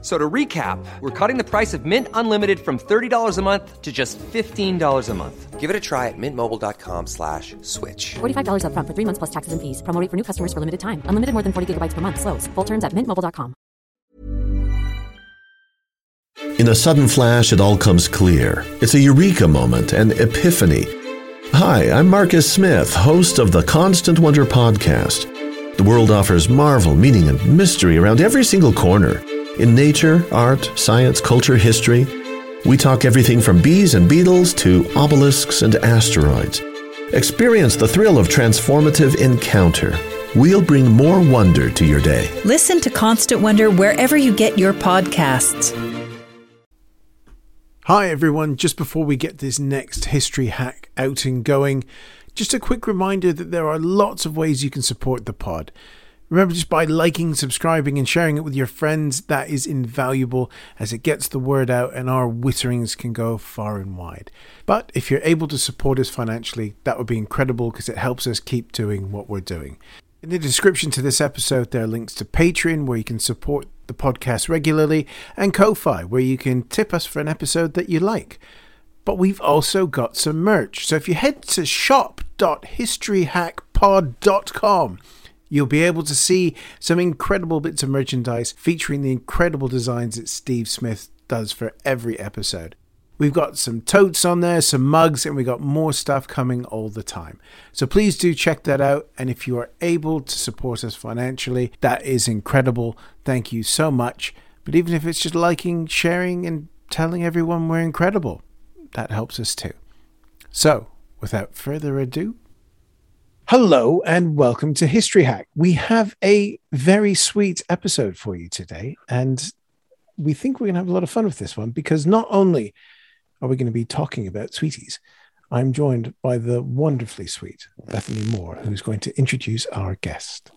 So to recap, we're cutting the price of Mint Unlimited from $30 a month to just $15 a month. Give it a try at mintmobile.com slash switch. $45 upfront for three months plus taxes and fees. Promo rate for new customers for limited time. Unlimited more than 40 gigabytes per month. Slows. Full terms at mintmobile.com. In a sudden flash, it all comes clear. It's a eureka moment, an epiphany. Hi, I'm Marcus Smith, host of the Constant Wonder podcast. The world offers marvel, meaning, and mystery around every single corner. In nature, art, science, culture, history, we talk everything from bees and beetles to obelisks and asteroids. Experience the thrill of transformative encounter. We'll bring more wonder to your day. Listen to Constant Wonder wherever you get your podcasts. Hi everyone, just before we get this next history hack out and going, just a quick reminder that there are lots of ways you can support the pod. Remember, just by liking, subscribing, and sharing it with your friends, that is invaluable as it gets the word out and our witterings can go far and wide. But if you're able to support us financially, that would be incredible because it helps us keep doing what we're doing. In the description to this episode, there are links to Patreon where you can support the podcast regularly and Ko-Fi where you can tip us for an episode that you like. But we've also got some merch. So if you head to shop.historyhackpod.com, you'll be able to see some incredible bits of merchandise featuring the incredible designs that Steve Smith does for every episode. We've got some totes on there, some mugs, and we got more stuff coming all the time. So please do check that out. And if you are able to support us financially, that is incredible. Thank you so much. But even if it's just liking, sharing, and telling everyone we're incredible, that helps us too. So, without further ado, Hello and welcome to History Hack. We have a very sweet episode for you today, and we think we're going to have a lot of fun with this one because not only are we going to be talking about sweeties, I'm joined by the wonderfully sweet Bethany Moore, who's going to introduce our guest.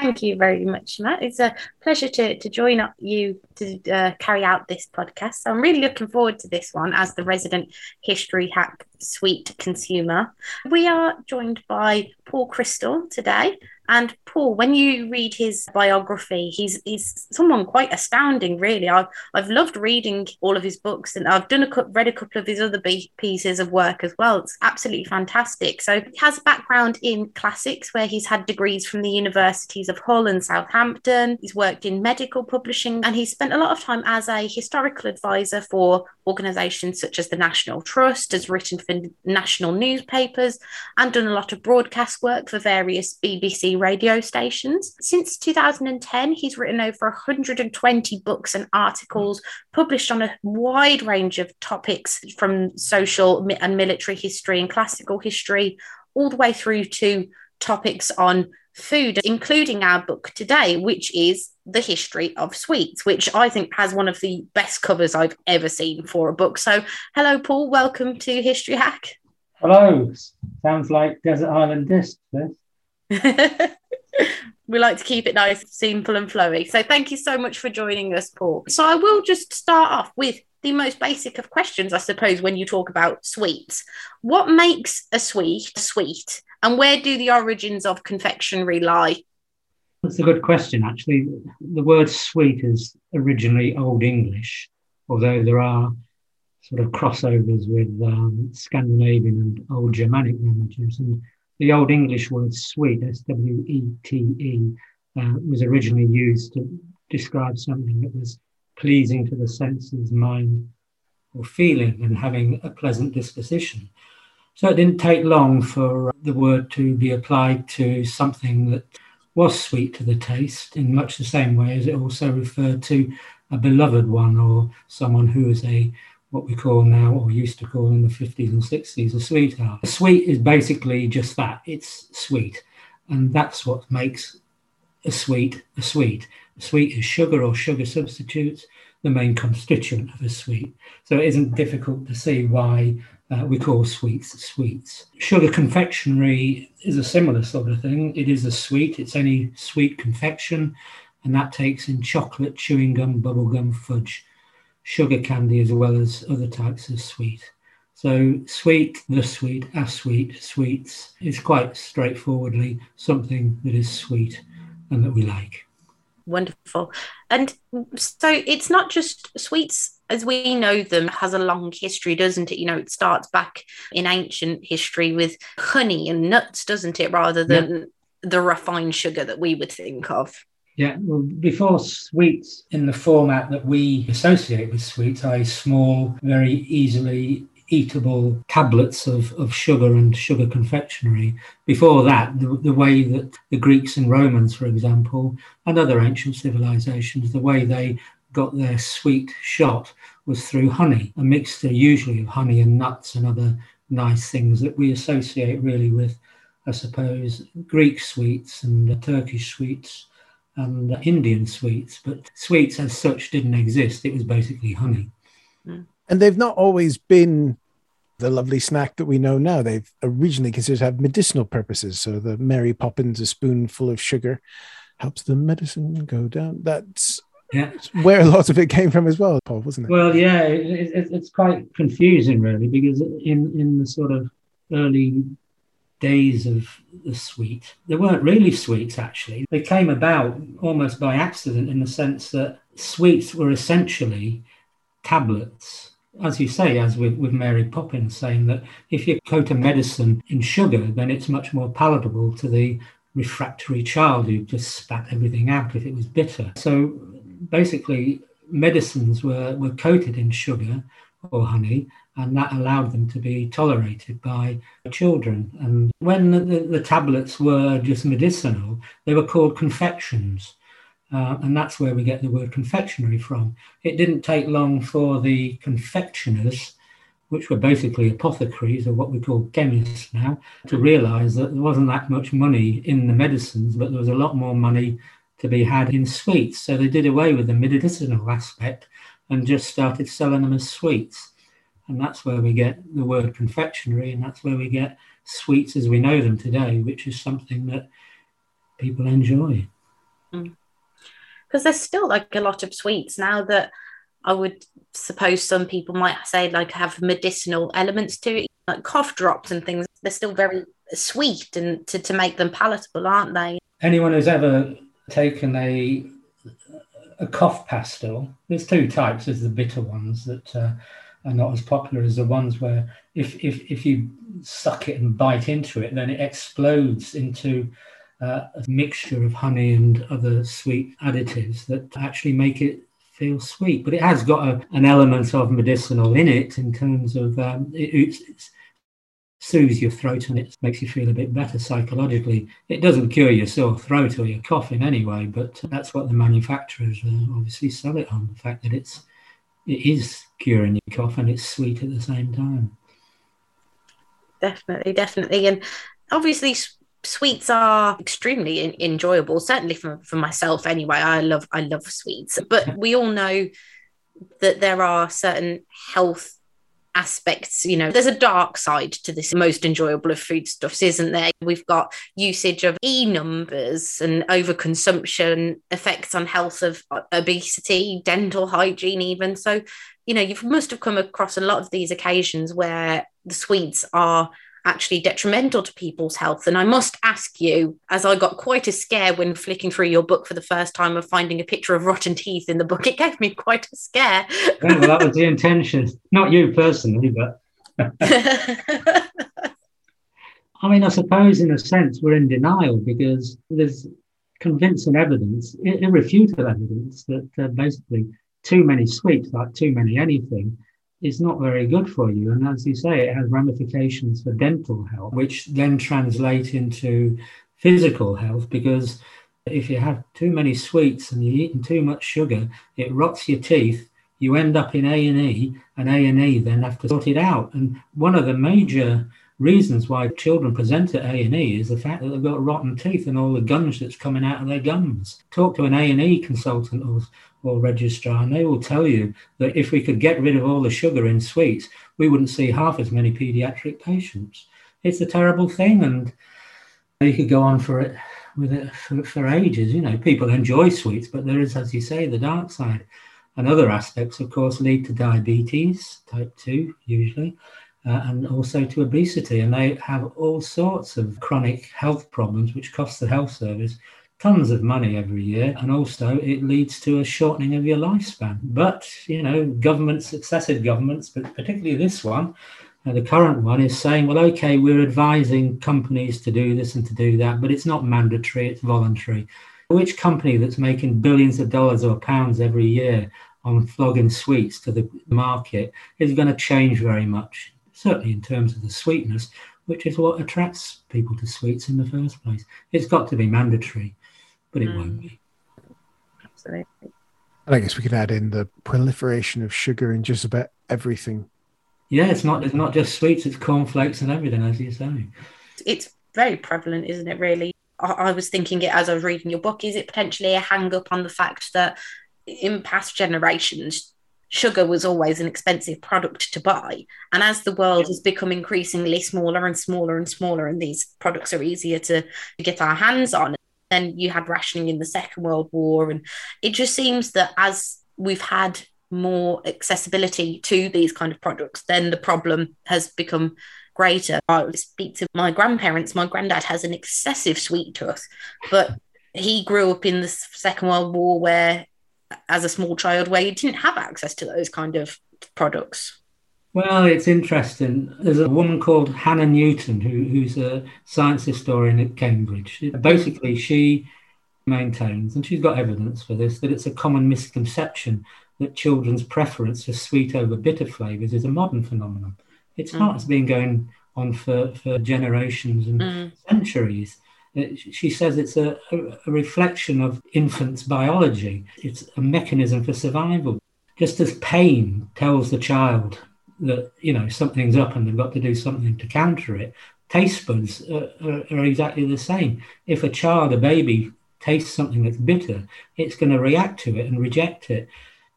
Thank you very much, Matt. It's a pleasure to, to join up you to uh, carry out this podcast. So I'm really looking forward to this one as the resident history hack sweet consumer. We are joined by Paul Chrystal today. And Paul, when you read his biography, he's he's someone quite astounding, really. I've I've loved reading all of his books, and I've done a read a couple of his other pieces of work as well. It's absolutely fantastic. So he has a background in classics, where he's had degrees from the universities of Hull and Southampton. He's worked in medical publishing, and he's spent a lot of time as a historical advisor for organisations such as the National Trust. Has written for national newspapers and done a lot of broadcast work for various BBC radio stations. Since 2010, he's written over 120 books and articles published on a wide range of topics from social and military history and classical history, all the way through to topics on food, including our book today, which is The History of Sweets, which I think has one of the best covers I've ever seen for a book. So, hello, Paul. Welcome to History Hack. Hello. Sounds like Desert Island Disc, this. Eh? we like to keep it nice, simple, and flowy. So thank you so much for joining us, Paul. So I will just start off with the most basic of questions, I suppose, when you talk about sweets. What makes a sweet a sweet, and where do the origins of confectionery lie? That's a good question, actually. The word sweet is originally Old English, although there are sort of crossovers with um, Scandinavian and Old Germanic languages. And the Old English word sweet, S W E T E, uh, was originally used to describe something that was pleasing to the senses, mind, or feeling, and having a pleasant disposition. So it didn't take long for the word to be applied to something that was sweet to the taste, in much the same way as it also referred to a beloved one or someone who was a what we call now or used to call in the 50s and 60s a sweetheart. A sweet is basically just that it's sweet. And that's what makes a sweet a sweet. A sweet is sugar or sugar substitutes, the main constituent of a sweet. So it isn't difficult to see why uh, we call sweets sweets. Sugar confectionery is a similar sort of thing. It is a sweet, it's any sweet confection and that takes in chocolate, chewing gum, bubble gum, fudge, sugar candy, as well as other types of sweet. So, sweet, the sweet, a sweet, sweets is quite straightforwardly something that is sweet and that we like. Wonderful. And so it's not just sweets as we know them has a long history, doesn't it? You know, it starts back in ancient history with honey and nuts, doesn't it? Rather than yeah. the refined sugar that we would think of. Yeah, well, before sweets in the format that we associate with sweets, i.e., small, very easily eatable tablets of, of sugar and sugar confectionery. Before that, the, the way that the Greeks and Romans, for example, and other ancient civilizations, the way they got their sweet shot was through honey, a mixture usually of honey and nuts and other nice things that we associate really with, I suppose, Greek sweets and Turkish sweets and Indian sweets. But sweets as such didn't exist, it was basically honey. Mm. And they've not always been the lovely snack that we know now. They've originally considered to have medicinal purposes. So the Mary Poppins, a spoonful of sugar, helps the medicine go down. That's yeah. where a lot of it came from as well, Paul, wasn't it? Well, yeah, it, it, it's quite confusing, really, because in, in the sort of early days of the sweet, They weren't really sweets, actually. They came about almost by accident in the sense that sweets were essentially tablets as you say, as with, with Mary Poppins, saying that if you coat a medicine in sugar, then it's much more palatable to the refractory child who just spat everything out if it was bitter. So basically, medicines were, were coated in sugar or honey, and that allowed them to be tolerated by children. And when the, the tablets were just medicinal, they were called confections. Uh, and that's where we get the word confectionery from. It didn't take long for the confectioners, which were basically apothecaries or what we call chemists now, to realize that there wasn't that much money in the medicines, but there was a lot more money to be had in sweets. So they did away with the medicinal aspect and just started selling them as sweets. And that's where we get the word confectionery, and that's where we get sweets as we know them today, which is something that people enjoy. Mm because there's still like a lot of sweets now that I would suppose some people might say like have medicinal elements to it, like cough drops and things. They're still very sweet and to, to make them palatable, aren't they? Anyone who's ever taken a a cough pastil, there's two types. There's the bitter ones that uh, are not as popular as the ones where if, if if you suck it and bite into it, then it explodes into uh, a mixture of honey and other sweet additives that actually make it feel sweet. But it has got a, an element of medicinal in it in terms of um, it, it soothes your throat and it makes you feel a bit better psychologically. It doesn't cure your sore throat or your cough in any way, but that's what the manufacturers uh, obviously sell it on the fact that it's it is curing your cough and it's sweet at the same time. Definitely, definitely. And obviously sweets are extremely in- enjoyable certainly for, for myself anyway i love i love sweets but we all know that there are certain health aspects you know there's a dark side to this most enjoyable of foodstuffs isn't there? We've got usage of e numbers and overconsumption effects on health of uh, obesity dental hygiene even. So you know you must have come across a lot of these occasions where the sweets are actually detrimental to people's health. And I must ask you, as I got quite a scare when flicking through your book for the first time of finding a picture of rotten teeth in the book, it gave me quite a scare. well, that was the intention. Not you personally, but. I mean, I suppose in a sense we're in denial because there's convincing evidence, irrefutable evidence that uh, basically too many sweets, like too many anything, is not very good for you. And as you say, it has ramifications for dental health, which then translate into physical health because if you have too many sweets and you're eating too much sugar, it rots your teeth. You end up in A and E, and A and E then have to sort it out. And one of the major reasons why children present at A and E is the fact that they've got rotten teeth and all the gums that's coming out of their gums. Talk to an A and E consultant or or registrar, and they will tell you that if we could get rid of all the sugar in sweets, we wouldn't see half as many pediatric patients. It's a terrible thing, and you could go on for it with it for, for ages. You know, people enjoy sweets, but there is, as you say, the dark side. And other aspects, of course, lead to diabetes, type 2 usually, uh, and also to obesity. And they have all sorts of chronic health problems, which cost the health service tons of money every year. And also, it leads to a shortening of your lifespan. But, you know, governments, successive governments, but particularly this one, uh, the current one is saying, well, okay, we're advising companies to do this and to do that, but it's not mandatory, it's voluntary. Which company that's making billions of dollars or pounds every year on flogging sweets to the market is going to change very much, certainly in terms of the sweetness, which is what attracts people to sweets in the first place. It's got to be mandatory, but it mm. won't be. Absolutely. And I guess we could add in the proliferation of sugar in just about everything. Yeah, it's not it's not just sweets, it's cornflakes and everything, as you say. It's very prevalent, isn't it, really? I, I was thinking it as I was reading your book. Is it potentially a hang up on the fact that in past generations, sugar was always an expensive product to buy. And as the world has become increasingly smaller and smaller and smaller, and these products are easier to, to get our hands on, then you had rationing in the Second World War. And it just seems that as we've had more accessibility to these kind of products, then the problem has become greater. I speak to my grandparents. My granddad has an excessive sweet tooth, but he grew up in the Second World War where as a small child where you didn't have access to those kind of products? Well, it's interesting. There's a woman called Hannah Newton who, who's a science historian at Cambridge. Basically, she maintains, and she's got evidence for this, that it's a common misconception that children's preference for sweet over bitter flavors is a modern phenomenon. It's mm. not. It's been going on for, for generations and mm. centuries she says it's a, a, reflection of infants' biology. It's a mechanism for survival. Just as pain tells the child that you know something's up and they've got to do something to counter it, taste buds are, are, are exactly the same. If a child, a baby, tastes something that's bitter, it's going to react to it and reject it.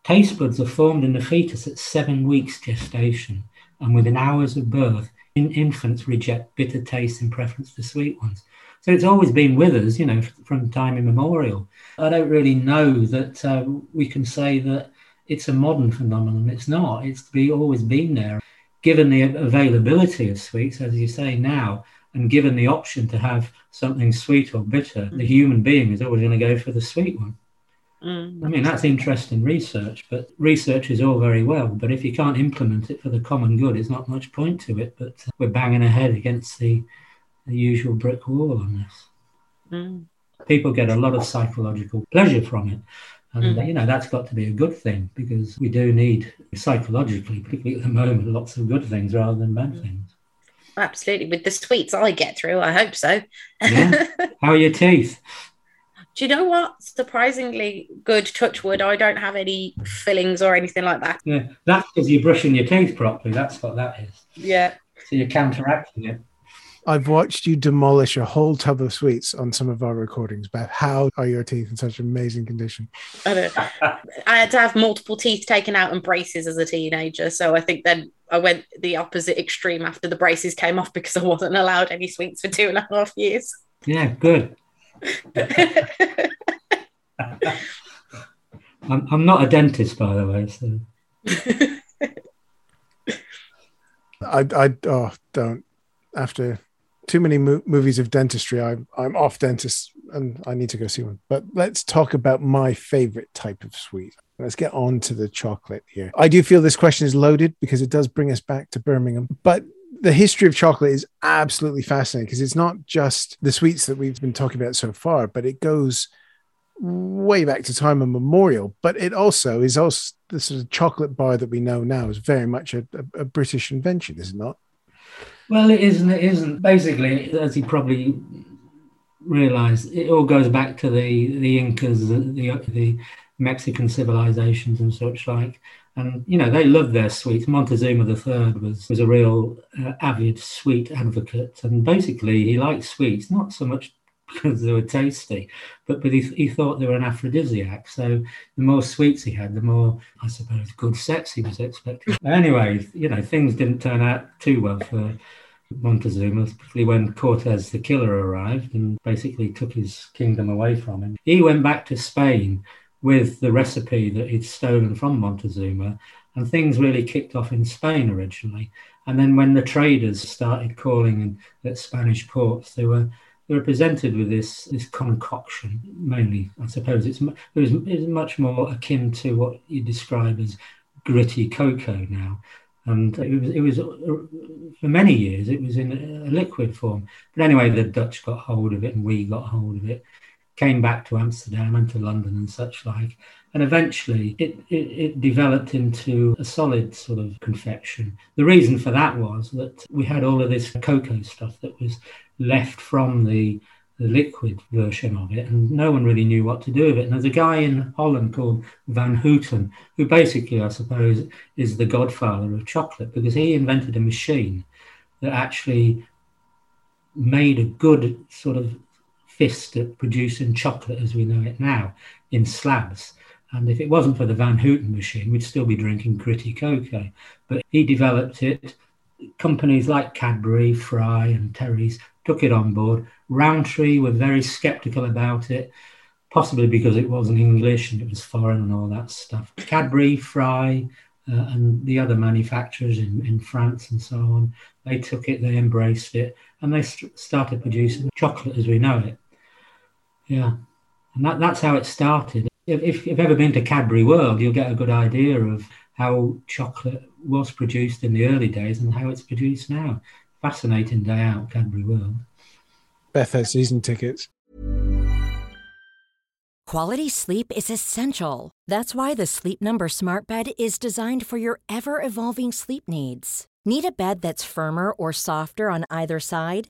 Taste buds are formed in the fetus at seven weeks gestation, and within hours of birth, in infants reject bitter tastes in preference for sweet ones. So it's always been with us, you know, from time immemorial. I don't really know that uh, we can say that it's a modern phenomenon. It's not. It's be, always been there. Given the availability of sweets, as you say now, and given the option to have something sweet or bitter, mm. the human being is always going to go for the sweet one. Mm, I mean, that's interesting research, but research is all very well. But if you can't implement it for the common good, it's not much point to it. But uh, we're banging ahead against the the usual brick wall on this. Mm. People get a lot of psychological pleasure from it. And, mm. you know, that's got to be a good thing because we do need psychologically, particularly at the moment, lots of good things rather than bad mm. things. Absolutely. With the sweets I get through, I hope so. yeah. How are your teeth? Do you know what? Surprisingly good touch wood. I don't have any fillings or anything like that. Yeah, that's because you're brushing your teeth properly. That's what that is. Yeah. So you're counteracting it. I've watched you demolish a whole tub of sweets on some of our recordings. Beth, how are your teeth in such amazing condition? I, I had to have multiple teeth taken out and braces as a teenager, so I think then I went the opposite extreme after the braces came off because I wasn't allowed any sweets for two and a half years. Yeah, good. I'm, I'm not a dentist, by the way, so. I, I oh don't after too many mo- movies of dentistry. I'm I'm off dentist and I need to go see one. But let's talk about my favorite type of sweet. Let's get on to the chocolate here. I do feel this question is loaded because it does bring us back to Birmingham, but the history of chocolate is absolutely fascinating because it's not just the sweets that we've been talking about so far, but it goes way back to time immemorial. But it also is also the sort of chocolate bar that we know now is very much a, a, a British invention, is it not? Well, it isn't. It isn't. Basically, as you probably realise, it all goes back to the the Incas, the, the, the Mexican civilizations, and such like. And you know, they loved their sweets. Montezuma III was was a real uh, avid sweet advocate, and basically, he liked sweets not so much because they were tasty, but but he, he thought they were an aphrodisiac. So the more sweets he had, the more I suppose good sex he was expecting. anyway, you know, things didn't turn out too well for Montezuma, particularly when Cortez the killer arrived and basically took his kingdom away from him. He went back to Spain with the recipe that he'd stolen from Montezuma, and things really kicked off in Spain originally. And then when the traders started calling at Spanish ports, they were they were presented with this this concoction. Mainly, I suppose it's it was, it was much more akin to what you describe as gritty cocoa now. And it was it was for many years it was in a liquid form. But anyway, the Dutch got hold of it, and we got hold of it. Came back to Amsterdam and to London and such like, and eventually it, it, it, developed into a solid sort of confection. The reason for that was that we had all of this cocoa stuff that was left from the, the liquid version of it, and no one really knew what to do with it. And there's a guy in Holland called Van Houten, who basically, I suppose, is the godfather of chocolate because he invented a machine that actually made a good sort of fist at producing chocolate as we know it now in slabs. And if it wasn't for the Van Houten machine, we'd still be drinking gritty cocoa. But he developed it. Companies like Cadbury, Fry, and Terry's took it on board. Rowntree were very skeptical about it, possibly because it wasn't English and it was foreign and all that stuff. Cadbury, Fry, uh, and the other manufacturers in, in France and so on, they took it, they embraced it, and they st- started producing chocolate as we know it. Yeah, and that, that's how it started if, if you've ever been to Cadbury World, you'll get a good idea of how chocolate was produced in the early days and how it's produced now. Fascinating day out, Cadbury World. Beth has season tickets. Quality sleep is essential. That's why the Sleep Number Smart Bed is designed for your ever evolving sleep needs. Need a bed that's firmer or softer on either side?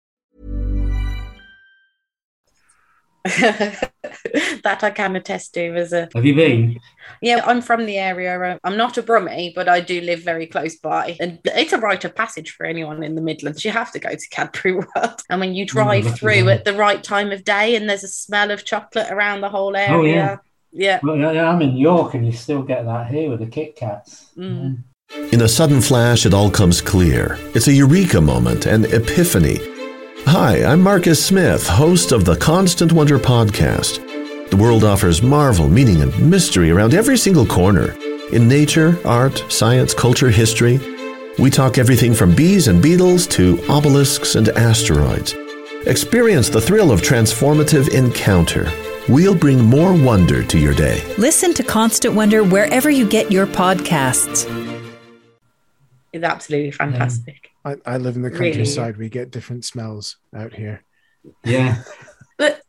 that I can attest to as a. Have you been? Yeah, I'm from the area. I'm not a Brummie, but I do live very close by. And it's a rite of passage for anyone in the Midlands. You have to go to Cadbury World. And when you drive lucky through at the right time of day and there's a smell of chocolate around the whole area. Oh, yeah. Yeah. Well, yeah, I'm in York and you still get that here with the Kit Kats. Mm. In a sudden flash, it all comes clear. It's a eureka moment, an epiphany. Hi, I'm Marcus Smith, host of the Constant Wonder podcast. The world offers marvel, meaning, and mystery around every single corner. In nature, art, science, culture, history, we talk everything from bees and beetles to obelisks and asteroids. Experience the thrill of transformative encounter. We'll bring more wonder to your day. Listen to Constant Wonder wherever you get your podcasts. It's absolutely um, fantastic. I, I live in the Really? countryside. We get different smells out here. Yeah. But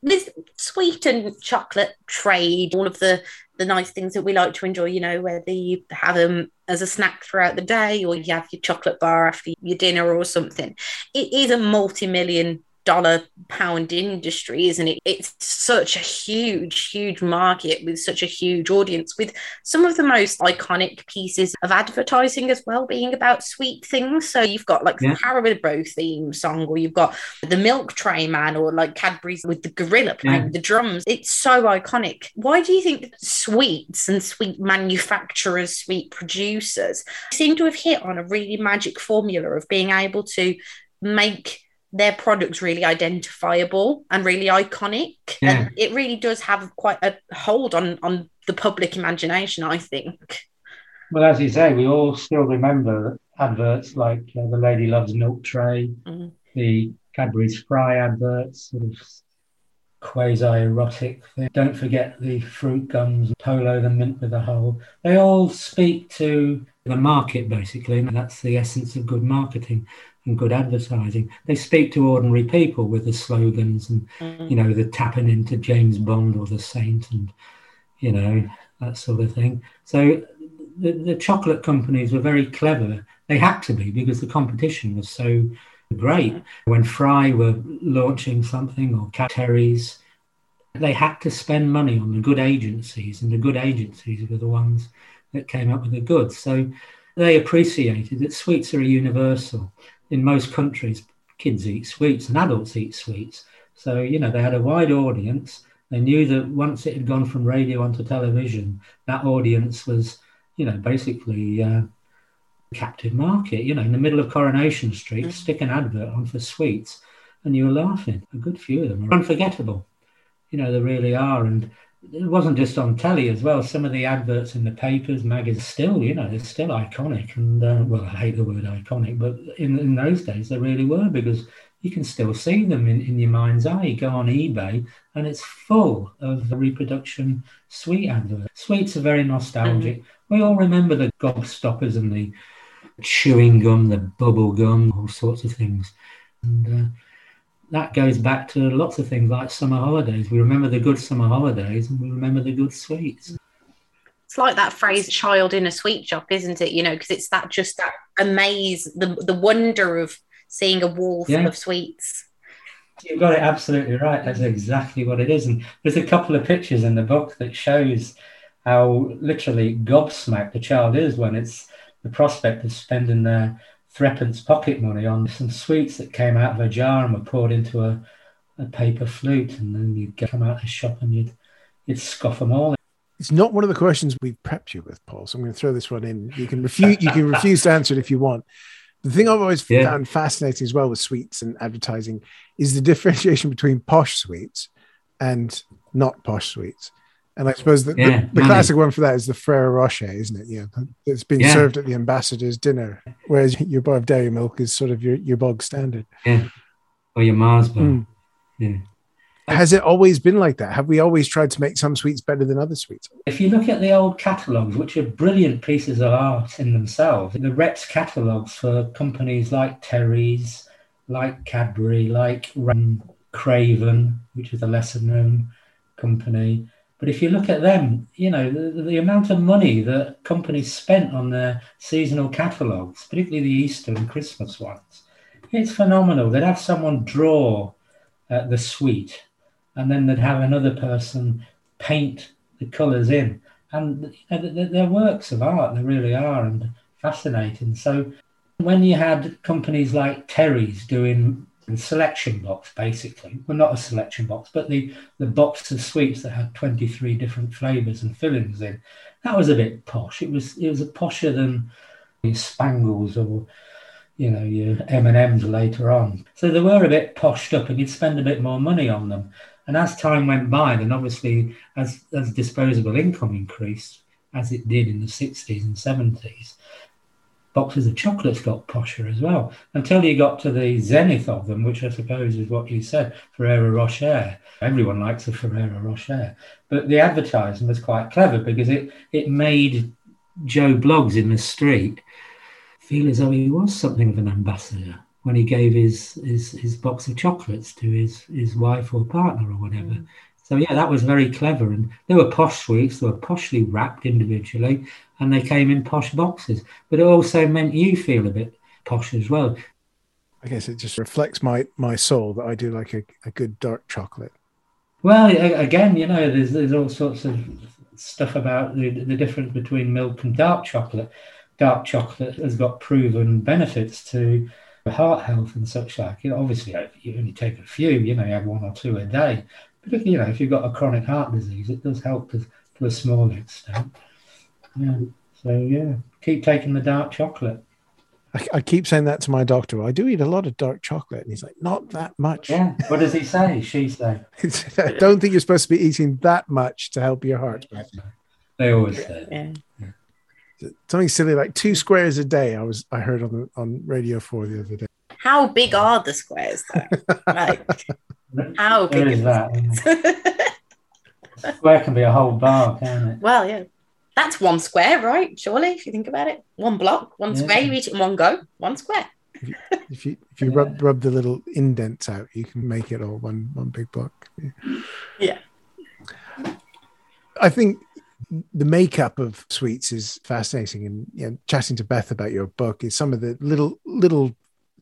this sweet and chocolate trade, all of the the nice things that we like to enjoy, you know, whether you have them as a snack throughout the day or you have your chocolate bar after your dinner or something, it is a multi-million dollar pound industry isn't it it's such a huge huge market with such a huge audience with some of the most iconic pieces of advertising as well being about sweet things so you've got like the Yeah. Haribo theme song or you've got the milk tray man or like Cadbury's with the gorilla playing Yeah. the drums it's so iconic why do you think sweets and sweet manufacturers sweet producers seem to have hit on a really magic formula of being able to make their products really identifiable and really iconic Yeah. and it really does have quite a hold on on the public imagination i think Well, as you say, we all still remember adverts like uh, The Lady Loves Milk Tray, Mhm. the Cadbury's Fry adverts, sort of quasi-erotic thing. Don't forget the fruit gums, Polo, the mint with a hole. They all speak to the market, basically, and that's the essence of good marketing and good advertising. They speak to ordinary people with the slogans and, mm. you know, the tapping into James Bond or the Saint and, you know, that sort of thing. So the, the chocolate companies were very clever. They had to be because the competition was so great. When Fry were launching something or Cadbury's, they had to spend money on the good agencies, and the good agencies were the ones that came up with the goods. So they appreciated that sweets are universal. In most countries, kids eat sweets and adults eat sweets. So, you know, they had a wide audience. They knew that once it had gone from radio onto television, that audience was, you know, basically uh, captive market. You know, in the middle of Coronation Street, mm. stick an advert on for sweets, and you were laughing. A good few of them are unforgettable. You know, they really are. And it wasn't just on telly as well. Some of the adverts in the papers, magazines, still, you know, they're still iconic. And uh, well, I hate the word iconic, but in, in those days they really were because you can still see them in, in your mind's eye. You go on eBay and it's full of reproduction sweet adverts. Sweets are very nostalgic. Mm-hmm. We all remember the gobstoppers and the chewing gum, the bubble gum, all sorts of things. And uh, that goes back to lots of things like summer holidays. We remember the good summer holidays and we remember the good sweets. It's like that phrase child in a sweet shop, isn't it? You know, because it's that just that amaze, the, the wonder of seeing a wall full yeah. of sweets. You've got it absolutely right. That's exactly what it is. And there's a couple of pictures in the book that shows how literally gobsmacked the child is when it's the prospect of spending their threepence pocket money on some sweets that came out of a jar and were poured into a, a paper flute, and then you'd come out of the shop and you'd you'd scoff them all. It's not one of the questions we've prepped you with, Paul. So I'm going to throw this one in. You can refuse. you can refuse to answer it if you want. The thing I've always yeah. found fascinating as well with sweets and advertising is the differentiation between posh sweets and not posh sweets. And I suppose the, yeah, the, the classic one for that is the Ferrero Rocher, isn't it? Yeah, it's been yeah. served at the ambassador's dinner, whereas your bar of dairy milk is sort of your, your bog standard. Yeah, or your Mars bar. Mm. Yeah. Has it always been like that? Have we always tried to make some sweets better than other sweets? If you look at the old catalogues, which are brilliant pieces of art in themselves, the Reps catalogues for companies like Terry's, like Cadbury, like Craven, which is a lesser known company, but if you look at them, you know, the, the amount of money that companies spent on their seasonal catalogues, particularly the Easter and Christmas ones, it's phenomenal. They'd have someone draw uh, the sweet and then they'd have another person paint the colours in. And you know, they're works of art, they really are, and fascinating. So when you had companies like Terry's doing selection box, basically. Well, not a selection box, but the, the box of sweets that had 23 different flavours and fillings in. That was a bit posh. It was it was a posher than your Spangles or you know your M and M's later on. So they were a bit poshed up, and you'd spend a bit more money on them. And as time went by, then obviously as as disposable income increased, as it did in the 60s and 70s, boxes of chocolates got posher as well until you got to the zenith of them, which I suppose is what you said, Ferrero Rocher. Everyone likes a Ferrero Rocher, but the advertising was quite clever because it it made Joe Bloggs in the street feel as though he was something of an ambassador when he gave his his, his box of chocolates to his his wife or partner or whatever. Mm. So yeah, that was very clever. And they were posh sweets, they were poshly wrapped individually, and they came in posh boxes. But it also meant you feel a bit posh as well. I guess it just reflects my my soul that I do like a, a good dark chocolate. Well, again, you know, there's there's all sorts of stuff about the, the difference between milk and dark chocolate. Dark chocolate has got proven benefits to heart health and such like. You know, obviously, you only take a few. You know, you have one or two a day. But if, you know, if you've got a chronic heart disease, it does help to, to a small extent. Yeah. So yeah, keep taking the dark chocolate. I, I, keep saying that to my doctor. I do eat a lot of dark chocolate, and he's like, "Not that much." Yeah. What does he say? She say? I don't think you're supposed to be eating that much to help your heart. They always say. Yeah. yeah. Something silly like two squares a day. I was I heard on the, on Radio Four the other day. How big are the squares though? like, how big is is that? it? Square can be a whole bar, can it? well, yeah. That's one square, right? Surely, if you think about it. One block, one Yeah. square, you eat it in one go, one square. If you if you rub rub the little indents out, you can make it all one one big block. Yeah. I think the makeup of sweets is fascinating, and you know, chatting to Beth about your book is some of the little little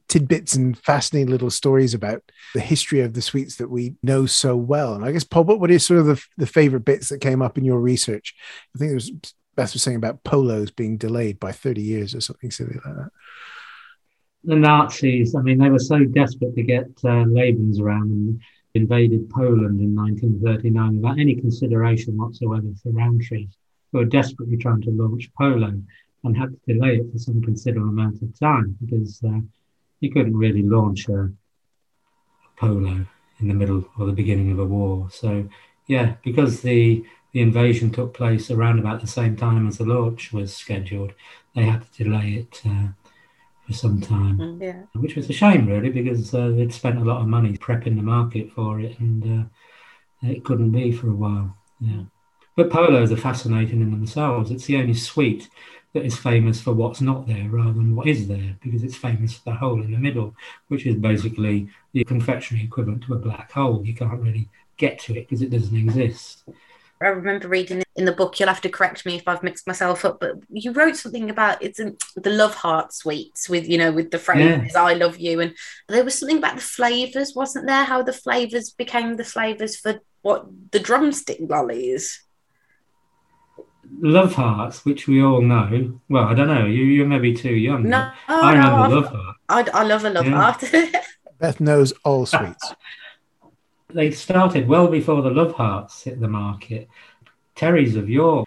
tidbits and fascinating little stories about the history of the sweets that we know so well. And I guess Paul, what what is sort of the, the favorite bits that came up in your research? I think it was Beth was saying about polos being delayed by thirty years or something silly like that. the Nazis, I mean, they were so desperate to get uh, Lebensraum and invaded Poland in 1939 without any consideration whatsoever for Rowntrees, who were desperately trying to launch polo and had to delay it for some considerable amount of time because uh, you couldn't really launch a polo in the middle or the beginning of a war. So, yeah, because the the invasion took place around about the same time as the launch was scheduled, they had to delay it. Uh, for some time, Yeah. which was a shame, really, because uh, they'd spent a lot of money prepping the market for it, and uh, it couldn't be for a while. Yeah, but polos are fascinating in themselves. It's the only sweet that is famous for what's not there rather than what is there, because it's famous for the hole in the middle, which is basically the confectionery equivalent to a black hole. You can't really get to it because it doesn't exist. I remember reading in the book. You'll have to correct me if I've mixed myself up, but you wrote something about it's um, the love heart sweets with you know with the phrases "I love you," and there was something about the flavors, wasn't there? How the flavors became the flavors for what the drumstick lollies. Love Hearts, which we all know. Well, I don't know. You you're maybe too young. No, but I no, remember I've- Love Heart. I, I love a love Yeah. heart. Beth knows all sweets. they started well before the Love Hearts hit the market. Terry's of York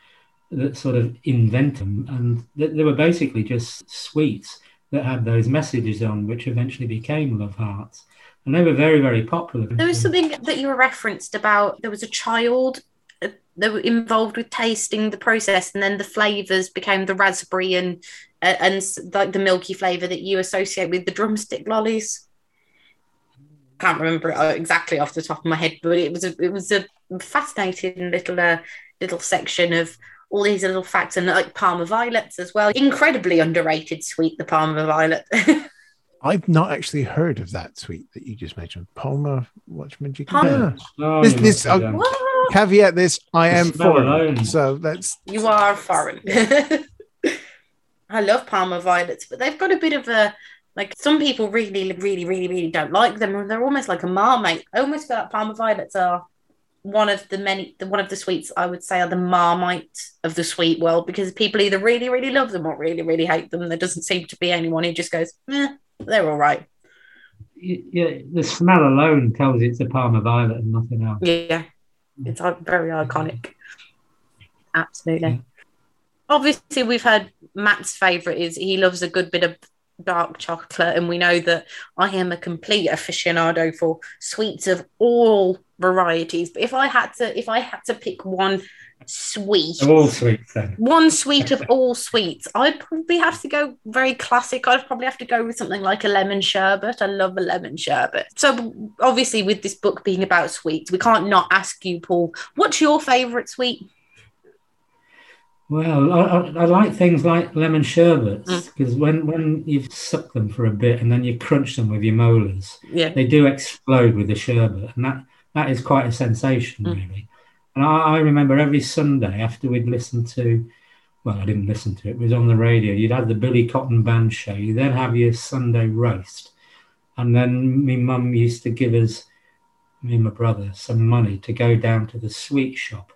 that sort of invent them, and th- they were basically just sweets that had those messages on, which eventually became Love Hearts, and they were very, very popular. There was something that you referenced about there was a child uh, that were involved with tasting the process, and then the flavors became the raspberry and uh, and like the milky flavor that you associate with the drumstick lollies. Can't remember it uh, exactly off the top of my head, but it was a it was a fascinating little uh, little section of all these little facts and like Parma violets as well. Incredibly underrated sweet, the Parma violet. I've not actually heard of that sweet that you just mentioned. Palmer Watchman. You Palmer. Oh, This, this, must be What? Caveat this: I am foreign, alone. so that's You are foreign. I love Parma violets, but they've got a bit of a like some people really, really, really, really don't like them. They're almost like a marmite. I almost feel like Parma violets are one of the many the one of the sweets I would say are the marmite of the sweet world because people either really, really love them or really, really hate them. There doesn't seem to be anyone who just goes, eh, they're all right. Yeah, the smell alone tells you it's a Parma Violet and nothing else. Yeah, it's uh, very iconic. Absolutely. Obviously, we've heard Matt's favourite is he loves a good bit of dark chocolate, and we know that I am a complete aficionado for sweets of all varieties. But if I had to, if I had to pick one sweet, all sweets then. one sweet of all sweets, I'd probably have to go very classic. I'd probably have to go with something like a lemon sherbet. I love a lemon sherbet. So obviously, with this book being about sweets, we can't not ask you, Paul, what's your favourite sweet? Well, I, I, I like things like lemon sherbets Mm. because when, when you've sucked them for a bit and then you crunch them with your molars, Yeah. they do explode with the sherbet, and that, that is quite a sensation, Mm. really. And I, I remember every Sunday after we'd listened to, well, I didn't listen to it, it was on the radio. You'd have the Billy Cotton Band show, you then have your Sunday roast, and then my mum used to give us, me and my brother, some money to go down to the sweet shop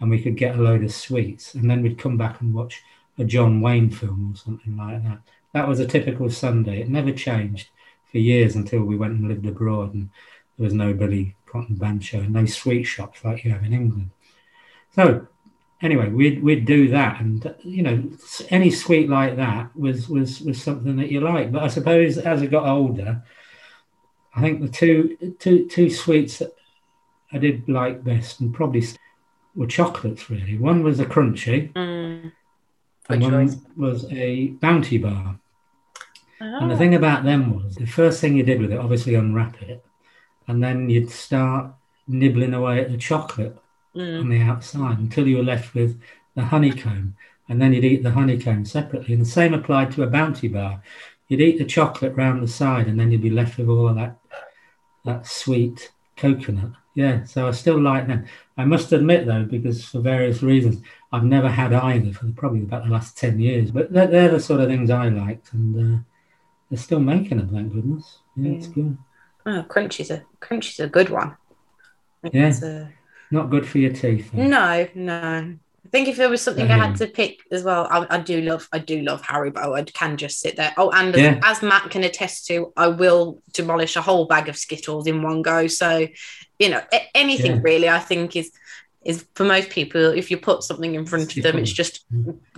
and we could get a load of sweets, and then we'd come back and watch a John Wayne film or something like that. That was a typical Sunday. It never changed for years until we went and lived abroad, and there was no Billy Cotton and no sweet shops like you have in England. So anyway, we'd we'd do that, and you know, any sweet like that was was was something that you like. But I suppose as I got older, I think the two two two sweets that I did like best, and probably were chocolates really. One was a Crunchie, Mm, and one choice. was a bounty bar. And the thing about them was the first thing you did with it, obviously unwrap it, and then you'd start nibbling away at the chocolate Mm. on the outside until you were left with the honeycomb. And then you'd eat the honeycomb separately. And the same applied to a bounty bar. You'd eat the chocolate round the side and then you'd be left with all of that that sweet coconut. Yeah, so I still like them. I must admit though, because for various reasons, I've never had either for probably about the last 10 years. But they're, they're the sort of things I liked. And uh, they're still making them, thank goodness. Yeah, it's good. Oh, Crunchie's a Crunchie's a good one. Yeah. it's a- Not good for your teeth. though. No, no. I think if there was something I had to pick as well, I, I do love, I do love Haribo. I can just sit there. Oh, and Yeah. as, as Matt can attest to, I will demolish a whole bag of Skittles in one go. So, you know, anything Yeah. really, I think is is for most people. If you put something in front of them, it's just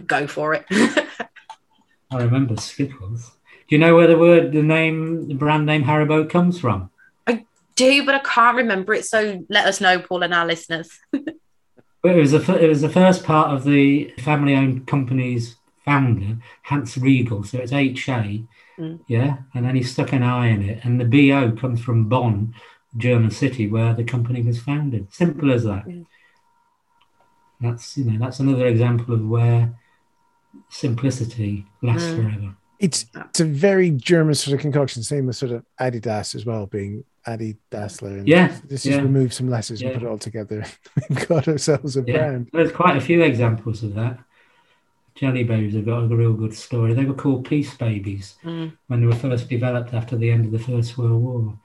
go for it. I remember Skittles. Do you know where the word, the name, the brand name Haribo comes from? I do, but I can't remember it. So let us know, Paul, and our listeners. It was the fir- it was the first part of the family-owned company's founder, Hans Riegel. So it's H A, Mm. yeah, and then he stuck an I in it, and the B O comes from Bonn, German city where the company was founded. Simple as that. Mm. That's you know that's another example of where simplicity lasts Mm. forever. It's it's a very German sort of concoction, same as sort of Adidas as well, being Adi Dassler. And Yeah, This yeah. remove some letters and put it all together. We've got ourselves a Yeah, brand. there's quite a few examples of that. Jelly babies have got a real good story. They were called peace babies Mm. when they were first developed after the end of the First World War,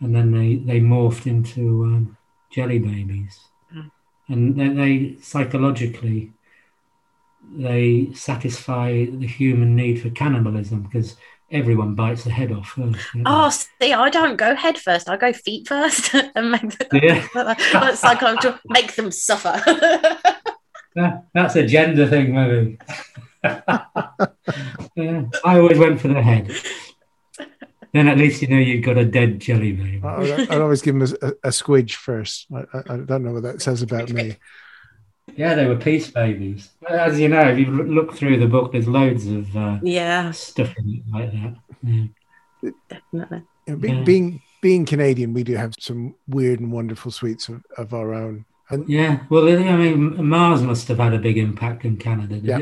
and then they they morphed into um, jelly babies, Mm. and they, they psychologically they satisfy the human need for cannibalism because everyone bites the head off first. don't? Oh, see, I don't go head first. I go feet first and make them, Yeah. it's like to make them suffer. That- that's a gender thing, maybe. yeah, I always went for the head. Then at least you know you've got a dead jelly baby. I- I'd, I'd always give them a, a squidge first. I, I, I don't know what that says about me. Yeah, they were peace babies. As you know, if you look through the book, there's loads of uh, yeah, stuff in it like that. Yeah. definitely. You know, be, Yeah. Being being Canadian, we do have some weird and wonderful sweets of, of our own. And Yeah, well, I mean, Mars must have had a big impact in Canada, did Yeah.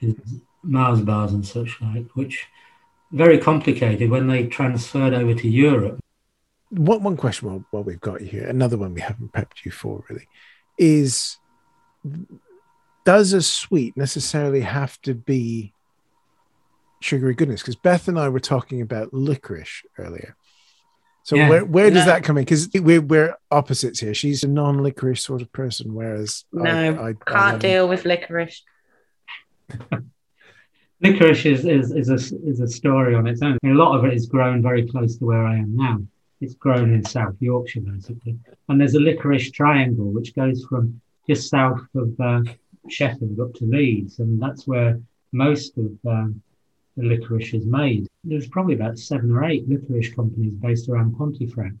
it? Mars bars and such like, which very complicated when they transferred over to Europe. one, one question while, while we've got you here, another one we haven't prepped you for really, is does a sweet necessarily have to be sugary goodness? Because Beth and I were talking about licorice earlier. So Yeah. where, where does No. that come in? Because we're, we're opposites here. She's a non-licorice sort of person, whereas No, I, I, can't I deal with licorice. Licorice is, is, is, a, is a story on its own. A lot of it is grown very close to where I am now. It's grown in South Yorkshire, basically. And there's a licorice triangle which goes from just south of uh, Sheffield up to Leeds. And that's where most of um, the licorice is made. There's probably about seven or eight licorice companies based around Pontefract.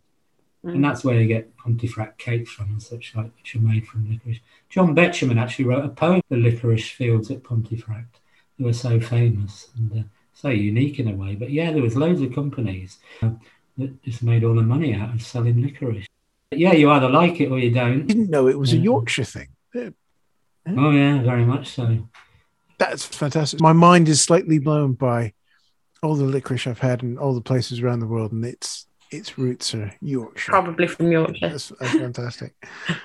And that's where you get Pontefract cakes from and such like, which are made from licorice. John Betjeman actually wrote a poem, The Licorice Fields at Pontefract. They were so famous and uh, so unique in a way. But yeah, there was loads of companies uh, that just made all the money out of selling licorice. But yeah, you either like it or you don't. didn't know it was a Yorkshire thing. Oh yeah, very much so. That's fantastic. My mind is slightly blown by all the licorice I've had and all the places around the world, and its its roots are Yorkshire. Probably from Yorkshire. That's, that's fantastic.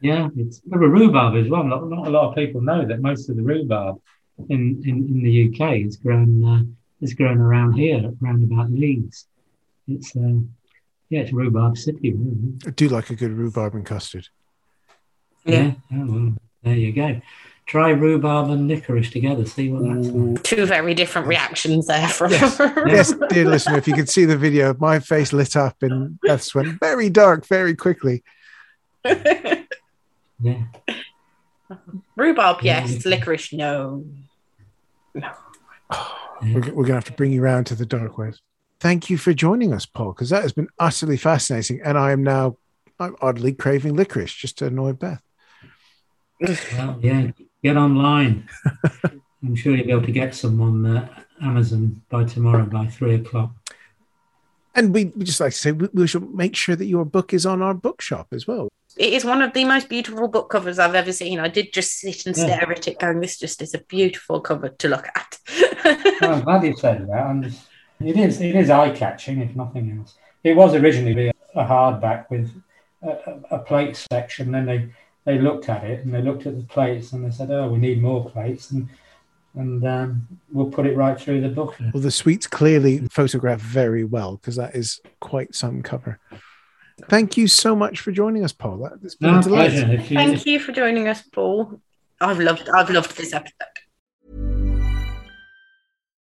Yeah, it's the rhubarb as well. Not, not a lot of people know that most of the rhubarb in, in, in the UK is grown uh, is grown around here, around about Leeds. It's uh, yeah, it's rhubarb city, really. I do like a good rhubarb and custard. Yeah. Oh, well, there you go. Try rhubarb and licorice together. See what that's like. Mm. Two very different reactions there from. Yes. Yes, dear listener, if you could see the video, my face lit up and Beth's went very dark very quickly. Yeah. Rhubarb, yes. Licorice, no. We're, we're going to have to bring you round to the dark west. Thank you for joining us, Paul, because that has been utterly fascinating. And I am now I'm oddly craving licorice just to annoy Beth. Well, yeah. Get online. I'm sure you'll be able to get some on uh, Amazon by tomorrow by three o'clock. And we, we just like to say we, we should make sure that your book is on our bookshop as well. It is one of the most beautiful book covers I've ever seen. I did just sit and stare Yeah. at it, going, "This just is a beautiful cover to look at." Oh, I'm glad you said that. And it is it is eye catching, if nothing else. It was originally a hardback with a, a, a plate section. Then they they looked at it and they looked at the plates and they said, "Oh, we need more plates." And and um, we'll put it right through the book. Well, the sweets clearly photographed very well because that is quite some cover. Thank you so much for joining us, Paul. That- It's been No, a delight. pleasure. Thank you for joining us, Paul. I've loved, I've loved this episode.